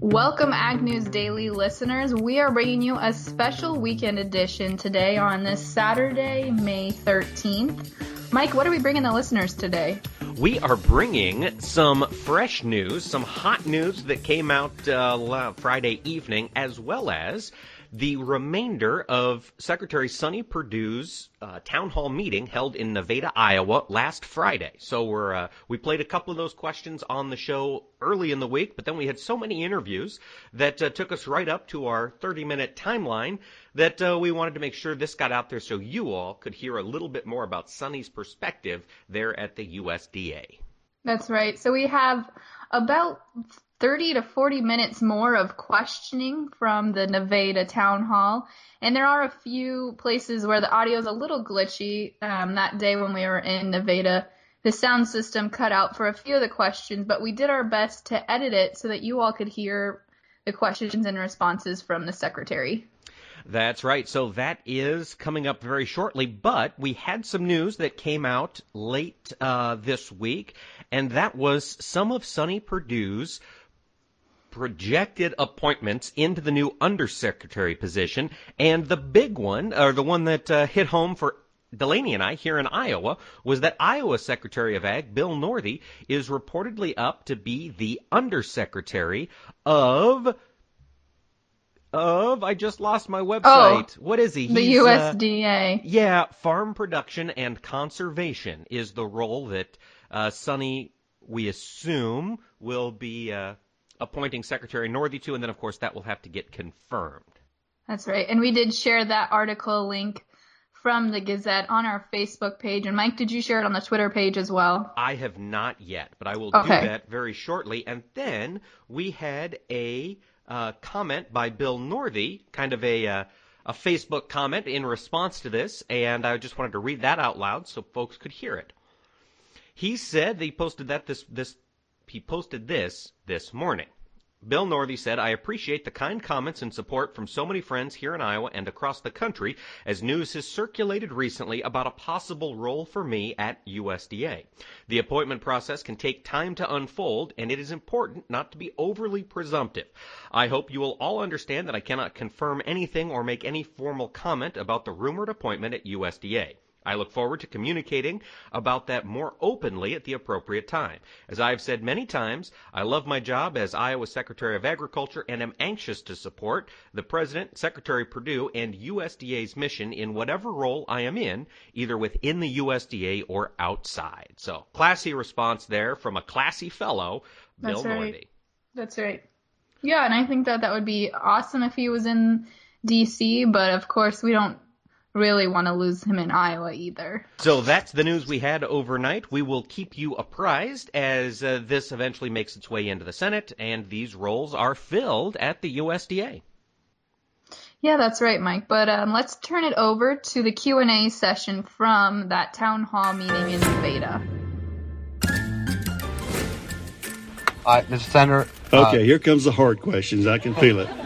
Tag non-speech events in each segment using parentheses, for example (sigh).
Welcome, Ag News Daily listeners. We are bringing you a special weekend edition today on this Saturday, May 13th. Mike, what are we bringing the listeners today? We are bringing some fresh news, some hot news that came out uh, Friday evening, as well as the remainder of Secretary Sonny Perdue's uh, town hall meeting held in Nevada, Iowa last Friday. So we're uh, we played a couple of those questions on the show early in the week, but then we had so many interviews that uh, took us right up to our 30-minute timeline that uh, we wanted to make sure this got out there so you all could hear a little bit more about Sonny's perspective there at the USDA. That's right. So we have about 30 to 40 minutes more of questioning from the Nevada town hall. And there are a few places where the audio is a little glitchy. Um, that day when we were in Nevada, the sound system cut out for a few of the questions, but we did our best to edit it so that you all could hear the questions and responses from the secretary. That's right. So that is coming up very shortly. But we had some news that came out late uh, this week, and that was some of Sonny Perdue's projected appointments into the new undersecretary position, and the big one, or the one that uh, hit home for Delaney and I here in Iowa was that Iowa Secretary of Ag, Bill Northey, is reportedly up to be the undersecretary of of I just lost my website. Oh, what is he? He's, the USDA. Uh, yeah, farm production and conservation is the role that uh, Sonny, we assume, will be uh, appointing Secretary Northey to, and then of course that will have to get confirmed. That's right. And we did share that article link from the Gazette on our Facebook page. And Mike, did you share it on the Twitter page as well? I have not yet, but I will okay. do that very shortly. And then we had a uh, comment by Bill Northey, kind of a uh, a Facebook comment in response to this, and I just wanted to read that out loud so folks could hear it. He said he posted that this this he posted this this morning. Bill Northey said, I appreciate the kind comments and support from so many friends here in Iowa and across the country as news has circulated recently about a possible role for me at USDA. The appointment process can take time to unfold, and it is important not to be overly presumptive. I hope you will all understand that I cannot confirm anything or make any formal comment about the rumored appointment at USDA. I look forward to communicating about that more openly at the appropriate time. As I have said many times, I love my job as Iowa Secretary of Agriculture and am anxious to support the President, Secretary Perdue, and USDA's mission in whatever role I am in, either within the USDA or outside. So, classy response there from a classy fellow, Bill That's right. That's right. Yeah, and I think that that would be awesome if he was in DC, but of course we don't really want to lose him in Iowa either. So that's the news we had overnight. We will keep you apprised as uh, this eventually makes its way into the Senate and these roles are filled at the USDA. Yeah, that's right, Mike. But um, let's turn it over to the Q and A session from that town hall meeting in Nevada. All right, Mr. Senator. Okay, uh, here comes the hard questions. I can feel it.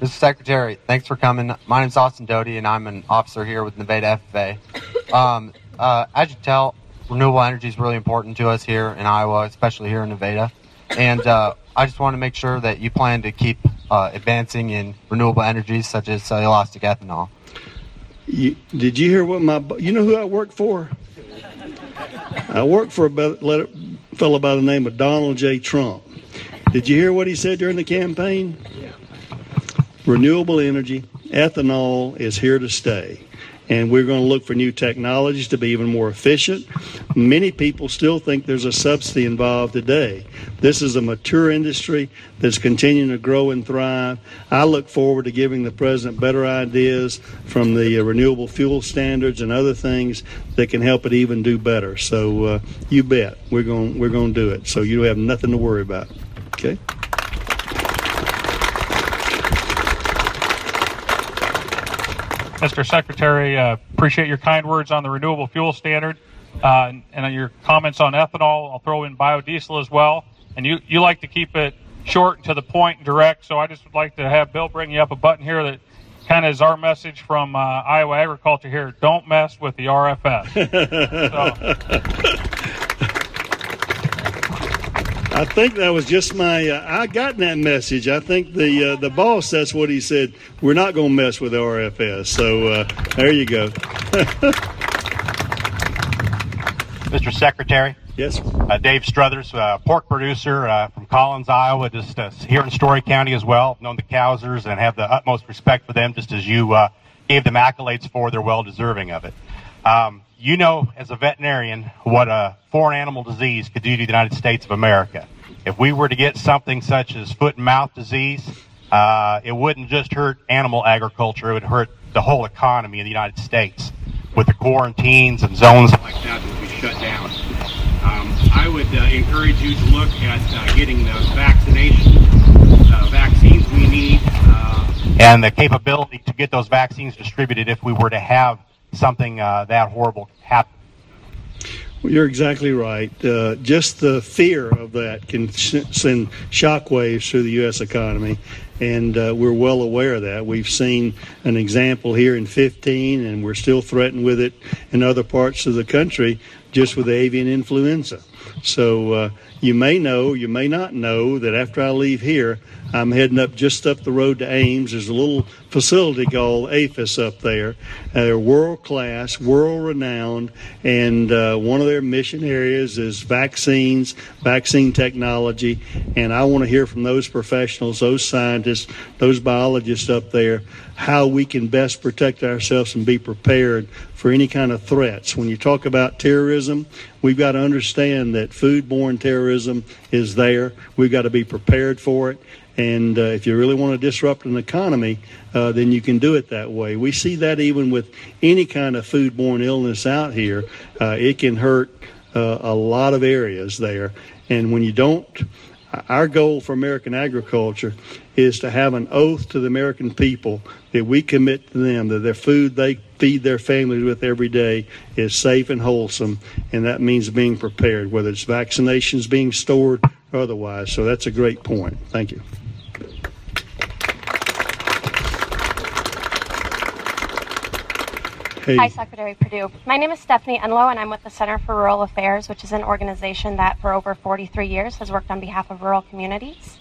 Mr. Secretary, thanks for coming. My name's Austin Doty, and I'm an officer here with Nevada FFA. (laughs) Um, uh, as you tell, renewable energy is really important to us here in Iowa, especially here in Nevada. And uh, (laughs) I just want to make sure that you plan to keep uh, advancing in renewable energies such as cellulosic ethanol. You, did you hear what my you know who I work for? I work for a fellow by the name of Donald J. Trump. Did you hear what he said during the campaign? Renewable energy, ethanol is here to stay. And we're going to look for new technologies to be even more efficient. Many people still think there's a subsidy involved today. This is a mature industry that's continuing to grow and thrive. I look forward to giving the president better ideas from the uh, renewable fuel standards and other things that can help it even do better. So uh, you bet we're going we're going to do it. So you have nothing to worry about. Okay. Mr. Secretary, uh, appreciate your kind words on the renewable fuel standard uh, and, and, your comments on ethanol. I'll throw in biodiesel as well. And you, you like to keep it short and to the point and direct, so I just would like to have Bill bring you up a button here that kind of is our message from uh, Iowa Agriculture here. Don't mess with the RFS. (laughs) so. I think that was just my. Uh, I got that message. I think the uh, the boss. That's what he said. We're not going to mess with RFS. So uh, there you go. (laughs) Mr. Secretary. Yes. Uh, Dave Struthers, uh, pork producer uh, from Collins, Iowa, just here in Story County as well. Known the Cousers and have the utmost respect for them, just as you gave them accolades for. They're well deserving of it. Um, you know, as a veterinarian, what a foreign animal disease could do to the United States of America. If we were to get something such as foot and mouth disease, uh, it wouldn't just hurt animal agriculture, it would hurt the whole economy of the United States with the quarantines and zones like that that would be shut down. Um, I would uh, encourage you to look at uh, getting the vaccination, uh, vaccines we need, uh, and the capability to get those vaccines distributed if we were to have something uh, that horrible happen. Well, you're exactly right. Uh, just the fear of that can sh- send shockwaves through the U.S. economy, and uh, we're well aware of that. We've seen an example here in 15, and we're still threatened with it in other parts of the country just with avian influenza. So uh, you may know, you may not know that after I leave here, I'm heading up just up the road to Ames. There's a little facility called APHIS up there. Uh, they're world class, world renowned, and uh, one of their mission areas is vaccines, vaccine technology. And I want to hear from those professionals, those scientists, those biologists up there, how we can best protect ourselves and be prepared for any kind of threats. When you talk about terrorism, we've got to understand that foodborne terrorism is there. We've got to be prepared for it. And uh, if you really want to disrupt an economy, uh, then you can do it that way. We see that even with any kind of foodborne illness out here. Uh, it can hurt uh, a lot of areas there. And when you don't, our goal for American agriculture is to have an oath to the American people that we commit to them that their food they feed their families with every day is safe and wholesome, and that means being prepared, whether it's vaccinations being stored or otherwise. So that's a great point. Thank you. Hey. Hi, Secretary Perdue. My name is Stephanie Enlow, and I'm with the Center for Rural Affairs, which is an organization that for over 43 years has worked on behalf of rural communities.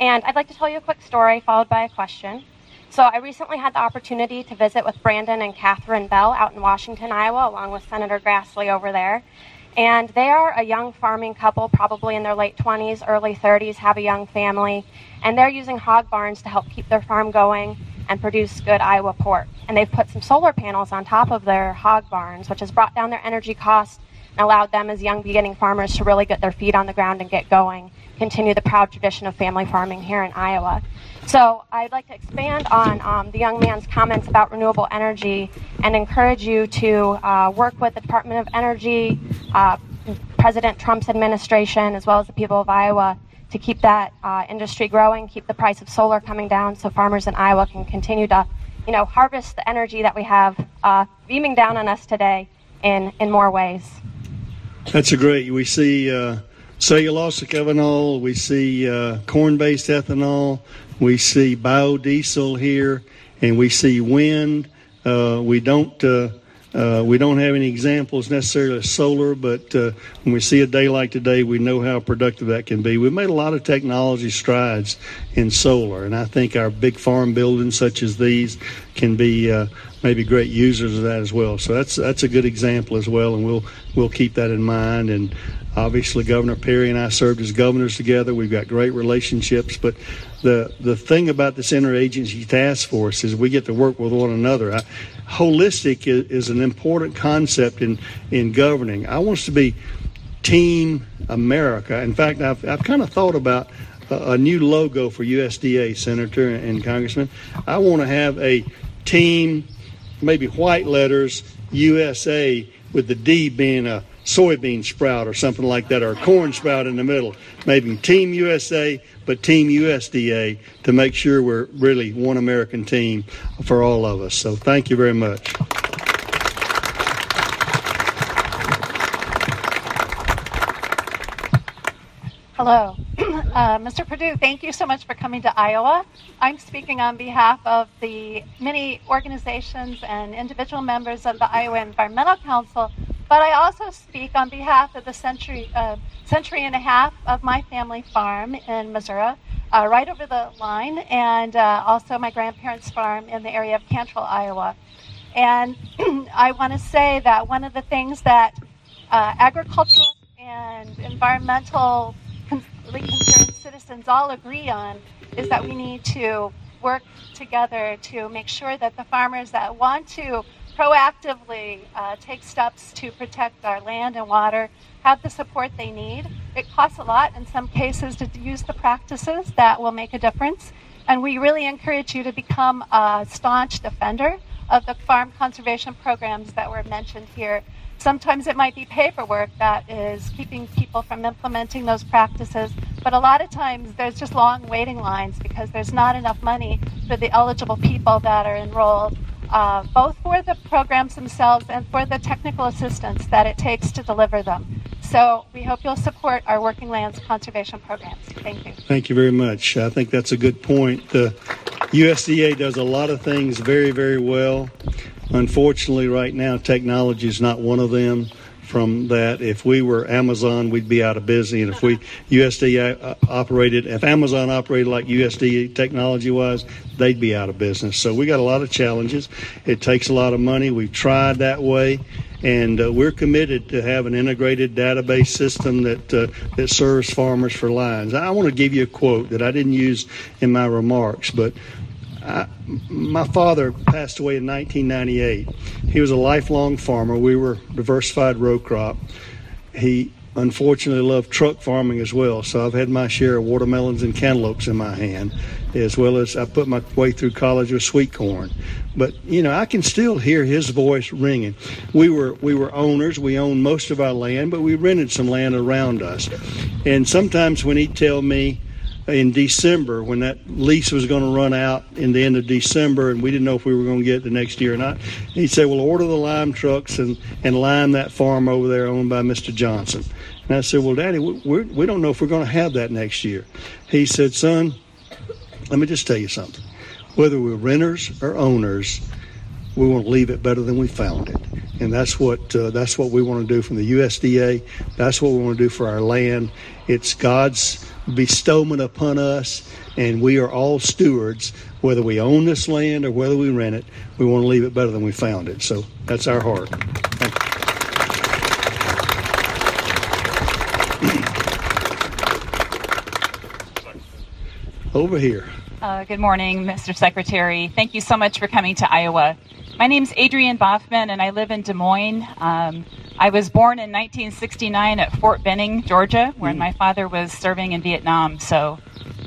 And I'd like to tell you a quick story followed by a question. So I recently had the opportunity to visit with Brandon and Catherine Bell out in Washington, Iowa, along with Senator Grassley over there. And they are a young farming couple, probably in their late 20s, early 30s, have a young family, and they're using hog barns to help keep their farm going and produce good Iowa pork. And they've put some solar panels on top of their hog barns, which has brought down their energy costs and allowed them as young beginning farmers to really get their feet on the ground and get going, continue the proud tradition of family farming here in Iowa. So I'd like to expand on um, the young man's comments about renewable energy and encourage you to uh, work with the Department of Energy, uh, President Trump's administration, as well as the people of Iowa to keep that uh, industry growing, keep the price of solar coming down so farmers in Iowa can continue to, you know, harvest the energy that we have uh, beaming down on us today in, in more ways. That's a great. We see uh, cellulosic ethanol, we see uh, corn-based ethanol, we see biodiesel here, and we see wind. Uh, we don't uh, we don't have any examples necessarily of solar, but uh, when we see a day like today, we know how productive that can be. We've made a lot of technology strides in solar, and I think our big farm buildings such as these can be uh, maybe great users of that as well. So that's that's a good example as well, and we'll we'll keep that in mind. And obviously, Governor Perry and I served as governors together. We've got great relationships, but the the thing about this interagency task force is we get to work with one another. I, holistic is, is, an important concept in in governing. I want us to be Team America. In fact, I've I've kind of thought about a, a new logo for USDA, Senator and Congressman. I want to have a team, maybe white letters, USA, with the D being a soybean sprout or something like that, or a corn sprout in the middle. Maybe Team USA, but Team USDA to make sure we're really one American team for all of us. So thank you very much. Hello. (clears throat) Uh, Mr. Perdue, thank you so much for coming to Iowa. I'm speaking on behalf of the many organizations and individual members of the Iowa Environmental Council but I also speak on behalf of the century, uh, century and a half of my family farm in Missouri, uh, right over the line, and uh, also my grandparents' farm in the area of Cantrell, Iowa. And (clears throat) I want to say that one of the things that uh, agricultural and environmental concerned citizens all agree on is that we need to work together to make sure that the farmers that want to proactively uh, take steps to protect our land and water have the support they need. It costs a lot in some cases to use the practices that will make a difference. And we really encourage you to become a staunch defender of the farm conservation programs that were mentioned here. Sometimes it might be paperwork that is keeping people from implementing those practices, but a lot of times there's just long waiting lines because there's not enough money for the eligible people that are enrolled, uh, both for the programs themselves and for the technical assistance that it takes to deliver them. So we hope you'll support our working lands conservation programs. Thank you. Thank you very much. I think that's a good point. The USDA does a lot of things very, very well. Unfortunately, right now, technology is not one of them. From that, if we were Amazon, we'd be out of business. And if we USDA uh, operated, if Amazon operated like USDA technology was, they'd be out of business. So we got a lot of challenges. It takes a lot of money. We've tried that way and uh, we're committed to have an integrated database system that uh, that serves farmers for lines. I want to give you a quote that I didn't use in my remarks, but I, my father passed away in 1998. He was a lifelong farmer. We were diversified row crop. He unfortunately loved truck farming as well, so I've had my share of watermelons and cantaloupes in my hand, as well as I put my way through college with sweet corn. But you know, I can still hear his voice ringing. We were we were owners. We owned most of our land, but we rented some land around us. And sometimes when he'd tell me in December when that lease was going to run out in the end of December, and we didn't know if we were going to get it the next year or not. He said, "Well, order the lime trucks and and lime that farm over there owned by Mr. Johnson." And I said, "Well, Daddy, we we don't know if we're going to have that next year." He said, "Son, let me just tell you something. Whether we're renters or owners." We want to leave it better than we found it, and that's what uh, that's what we want to do from the USDA. That's what we want to do for our land. It's God's bestowment upon us, and we are all stewards, whether we own this land or whether we rent it. We want to leave it better than we found it. So that's our heart. (clears throat) Over here. Uh, good morning, Mr. Secretary. Thank you so much for coming to Iowa. My name is Adrienne Boffman, and I live in Des Moines. Um, I was born in 1969 at Fort Benning, Georgia, where mm. my father was serving in Vietnam. So,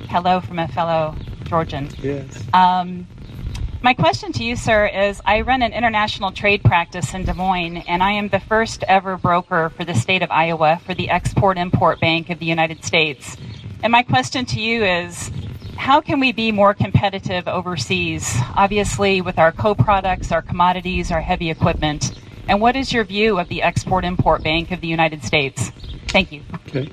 hello from a fellow Georgian. Yes. Um, my question to you, sir, is I run an international trade practice in Des Moines, and I am the first ever broker for the state of Iowa for the Export Import Bank of the United States. And my question to you is how can we be more competitive overseas? Obviously, with our co products, our commodities, our heavy equipment. And what is your view of the Export Import Bank of the United States? Thank you. Okay.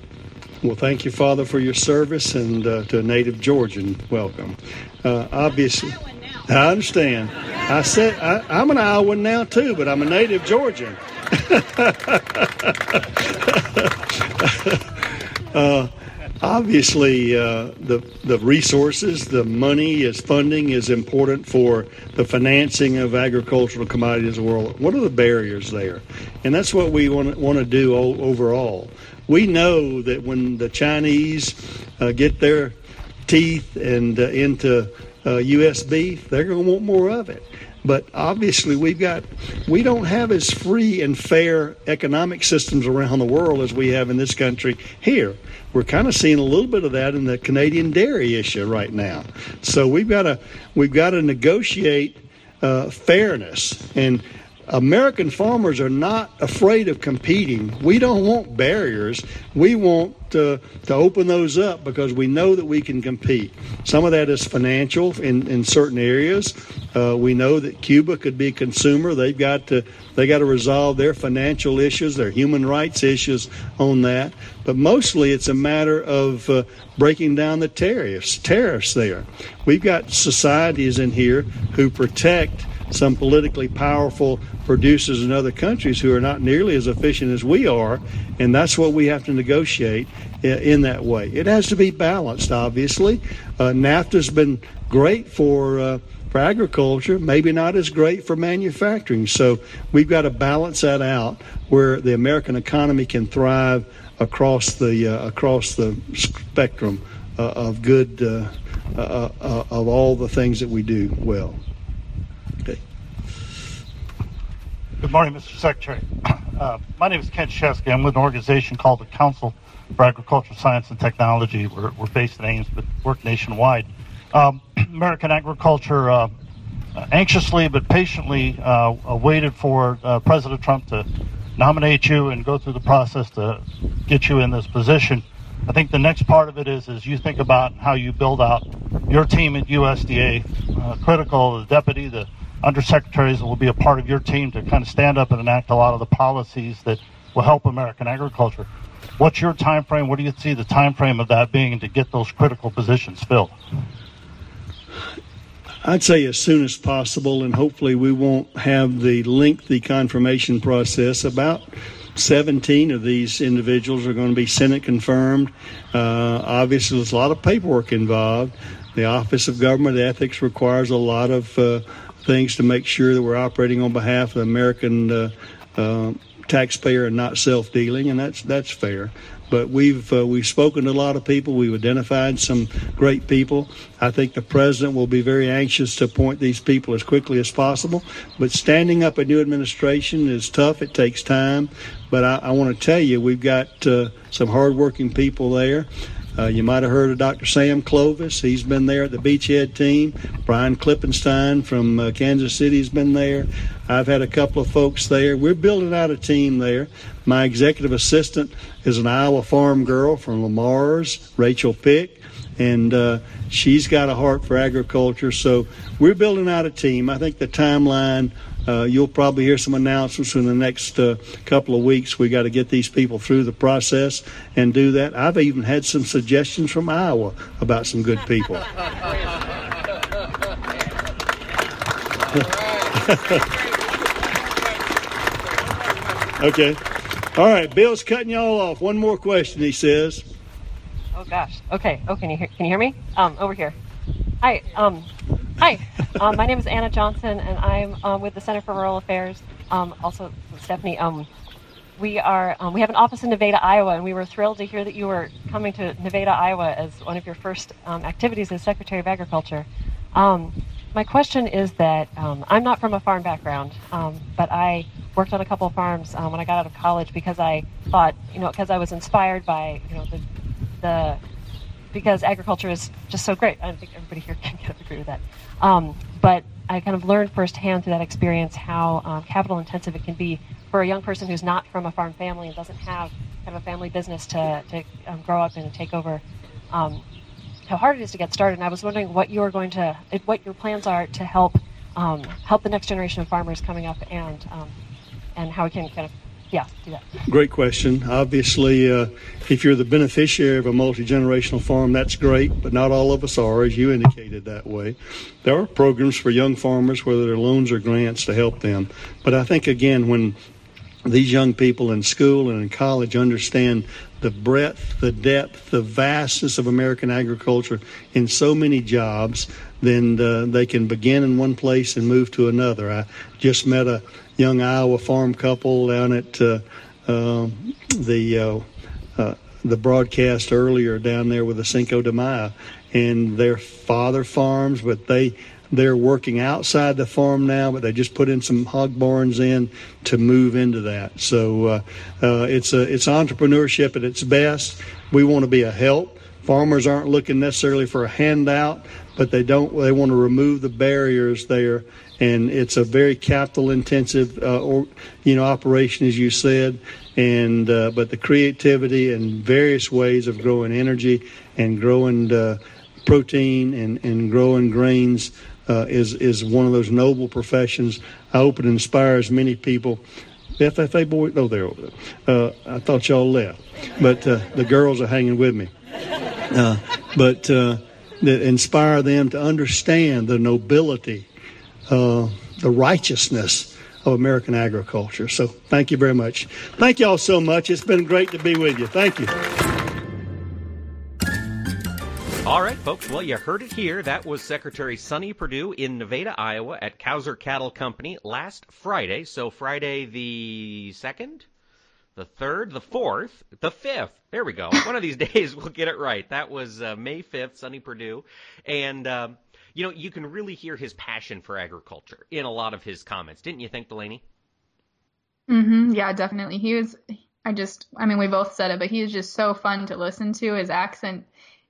Well, thank you, Father, for your service, and uh, to a native Georgian, welcome. Uh, obviously, I understand. I said I, am an Iowan now too, but I'm a native Georgian. (laughs) uh, obviously uh, the the resources, the money is funding is important for the financing of agricultural commodities world. What are the barriers there? And that's what we want want to do overall. We know that when the Chinese uh, get their teeth and uh, into U.S. Uh, beef, they're going to want more of it. But obviously, we've got we don't have as free and fair economic systems around the world as we have in this country here. We're kind of seeing a little bit of that in the Canadian dairy issue right now. So we've got to we've got to negotiate uh, fairness and American farmers are not afraid of competing. We don't want barriers. We want to, to open those up because we know that we can compete. Some of that is financial in, in certain areas. Uh, we know that Cuba could be a consumer. They've got to they got to resolve their financial issues, their human rights issues on that. But mostly, it's a matter of uh, breaking down the tariffs. Tariffs there. We've got societies in here who protect some politically powerful producers in other countries who are not nearly as efficient as we are, and that's what we have to negotiate in that way. It has to be balanced, obviously. Uh, NAFTA's been great for. Uh, for agriculture, maybe not as great for manufacturing. So we've got to balance that out where the American economy can thrive across the uh, across the spectrum uh, of good uh, uh, uh, of all the things that we do well. Okay. Good morning, Mr. Secretary. (coughs) my name is Kent Schescke. I'm with an organization called the Council for Agricultural Science and Technology. We're, we're based in Ames, but work nationwide. Um, (coughs) American agriculture uh, anxiously but patiently uh, waited for uh, President Trump to nominate you and go through the process to get you in this position. I think the next part of it is as you think about how you build out your team at USDA, uh, critical the deputy, the undersecretaries that will be a part of your team to kind of stand up and enact a lot of the policies that will help American agriculture. What's your time frame? What do you see the time frame of that being to get those critical positions filled? I'd say as soon as possible, and hopefully we won't have the lengthy confirmation process. About 17 of these individuals are going to be Senate confirmed. Uh, obviously, there's a lot of paperwork involved. The Office of Government Ethics requires a lot of uh, things to make sure that we're operating on behalf of the American uh, uh taxpayer and not self-dealing, and that's that's fair. But we've uh, we've spoken to a lot of people. We've identified some great people. I think the president will be very anxious to appoint these people as quickly as possible. But standing up a new administration is tough. It takes time. But I, I want to tell you, we've got uh, some hardworking people there. Uh, you might have heard of Dr. Sam Clovis. He's been there at the Beachhead team. Brian Klippenstein from uh, Kansas City has been there. I've had a couple of folks there. We're building out a team there. My executive assistant is an Iowa farm girl from Le Mars, Rachel Pick, and uh, she's got a heart for agriculture. So we're building out a team. I think the timeline uh, you'll probably hear some announcements in the next uh, couple of weeks. We got to get these people through the process and do that. I've even had some suggestions from Iowa about some good people. (laughs) okay. All right. Bill's cutting y'all off. One more question, he says. Oh gosh. Okay. Oh, can you hear? Can you hear me? Um, over here. Hi. Um, Hi, um, my name is Anna Johnson, and I'm um, with the Center for Rural Affairs. Um, also, Stephanie. Um, we are um, we have an office in Nevada, Iowa, and we were thrilled to hear that you were coming to Nevada, Iowa, as one of your first um, activities as Secretary of Agriculture. my question is that I'm not from a farm background, but I worked on a couple of farms when I got out of college because I thought, you know, because I was inspired by, you know, the the because agriculture is just so great. I think everybody here can (laughs) agree with that. Um, but I kind of learned firsthand through that experience how um, capital intensive it can be for a young person who's not from a farm family and doesn't have kind of a family business to, to um, grow up and take over. Um, how hard it is to get started. And I was wondering what you're going to, what your plans are to help um, help the next generation of farmers coming up, and um, and how we can kind of yeah, do that. Great question. Obviously, uh, if you're the beneficiary of a multi generational farm, that's great, but not all of us are, as you indicated that way. There are programs for young farmers, whether they're loans or grants, to help them. But I think, again, when these young people in school and in college understand the breadth, the depth, the vastness of American agriculture in so many jobs, then uh, they can begin in one place and move to another. I just met a young Iowa farm couple down at uh, uh, the uh, uh, the broadcast earlier down there with the Cinco de Mayo, and their father farms, but they they're working outside the farm now, but they just put in some hog barns in to move into that. So uh, uh, it's a it's entrepreneurship at its best. We want to be a help. Farmers aren't looking necessarily for a handout, but they don't. They want to remove the barriers there and it's a very capital intensive uh, or, you know operation as you said. And uh, but the creativity and various ways of growing energy and growing uh, protein and, and growing grains uh, is is one of those noble professions. I hope it inspires many people. FFA boy oh there uh, I thought y'all left but uh, the girls are hanging with me. But that inspire them to understand the nobility uh, the righteousness of American agriculture. So thank you very much. Thank you all so much. It's been great to be with you. Thank you. All right, folks. Well, you heard it here. That was Secretary Sonny Perdue in Nevada, Iowa at Couser Cattle Company last Friday. So Friday the 2nd, the 3rd, the 4th, the 5th. There we go. One of these (laughs) days we'll get it right. That was uh, May 5th, Sonny Perdue. And, um, you know, you can really hear his passion for agriculture in a lot of his comments. Didn't you think, Delaney? Mm-hmm. Yeah, definitely. He was, I just, I mean, we both said it, but he is just so fun to listen to. His accent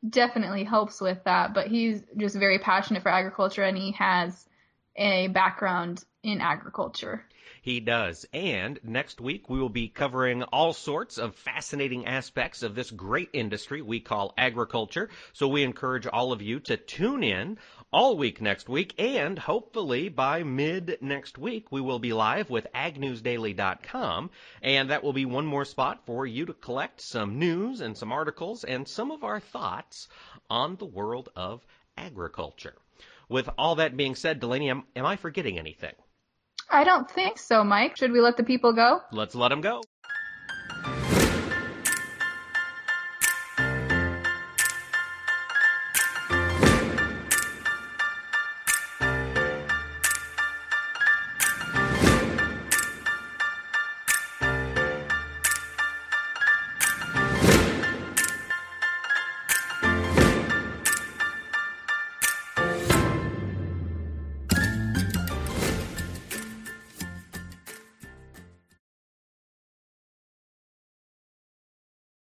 definitely helps with that. But he's just very passionate for agriculture and he has a background in agriculture. He does. And next week we will be covering all sorts of fascinating aspects of this great industry we call agriculture. So we encourage all of you to tune in all week next week and hopefully by mid next week we will be live with agnewsdaily.com and that will be one more spot for you to collect some news and some articles and some of our thoughts on the world of agriculture. With all that being said, Delaney, am, am I forgetting anything? I don't think so, Mike. Should we let the people go? Let's let them go.